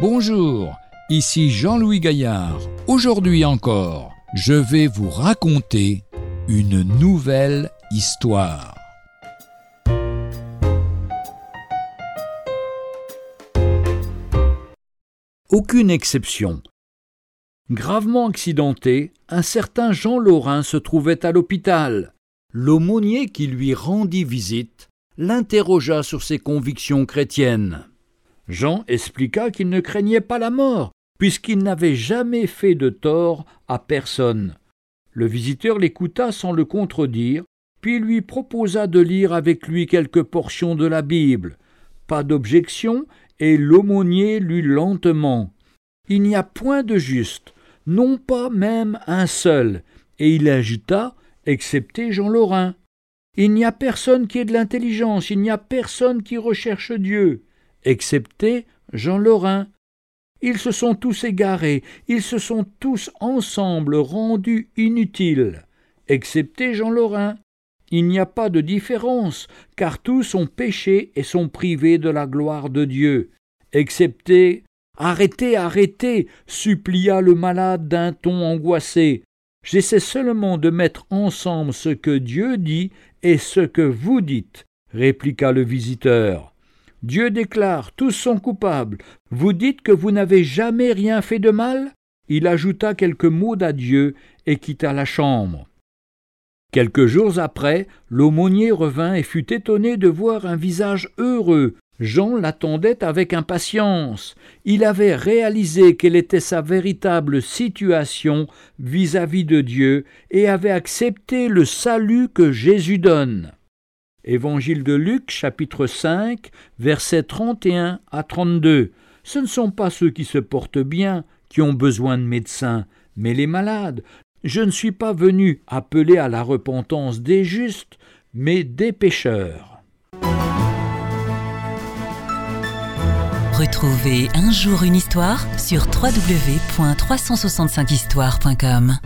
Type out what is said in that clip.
Bonjour, ici Jean-Louis Gaillard. Aujourd'hui encore, je vais vous raconter une nouvelle histoire. Aucune exception. Gravement accidenté, un certain Jean Laurin se trouvait à l'hôpital. L'aumônier qui lui rendit visite l'interrogea sur ses convictions chrétiennes. Jean expliqua qu'il ne craignait pas la mort, puisqu'il n'avait jamais fait de tort à personne. Le visiteur l'écouta sans le contredire, puis lui proposa de lire avec lui quelques portions de la Bible. Pas d'objection, et l'aumônier lut lentement. Il n'y a point de juste, non pas même un seul, et il ajouta, excepté Jean Laurin. Il n'y a personne qui ait de l'intelligence, il n'y a personne qui recherche Dieu excepté Jean Lorrain. Ils se sont tous égarés, ils se sont tous ensemble rendus inutiles, excepté Jean Lorrain. Il n'y a pas de différence, car tous ont péché et sont privés de la gloire de Dieu, excepté Arrêtez, arrêtez, supplia le malade d'un ton angoissé. J'essaie seulement de mettre ensemble ce que Dieu dit et ce que vous dites, répliqua le visiteur. Dieu déclare tous sont coupables. Vous dites que vous n'avez jamais rien fait de mal? Il ajouta quelques mots d'adieu et quitta la chambre. Quelques jours après, l'aumônier revint et fut étonné de voir un visage heureux. Jean l'attendait avec impatience. Il avait réalisé quelle était sa véritable situation vis-à-vis -vis de Dieu et avait accepté le salut que Jésus donne. Évangile de Luc, chapitre 5, versets 31 à 32. Ce ne sont pas ceux qui se portent bien qui ont besoin de médecins, mais les malades. Je ne suis pas venu appeler à la repentance des justes, mais des pécheurs. Retrouvez un jour une histoire sur www.365histoire.com.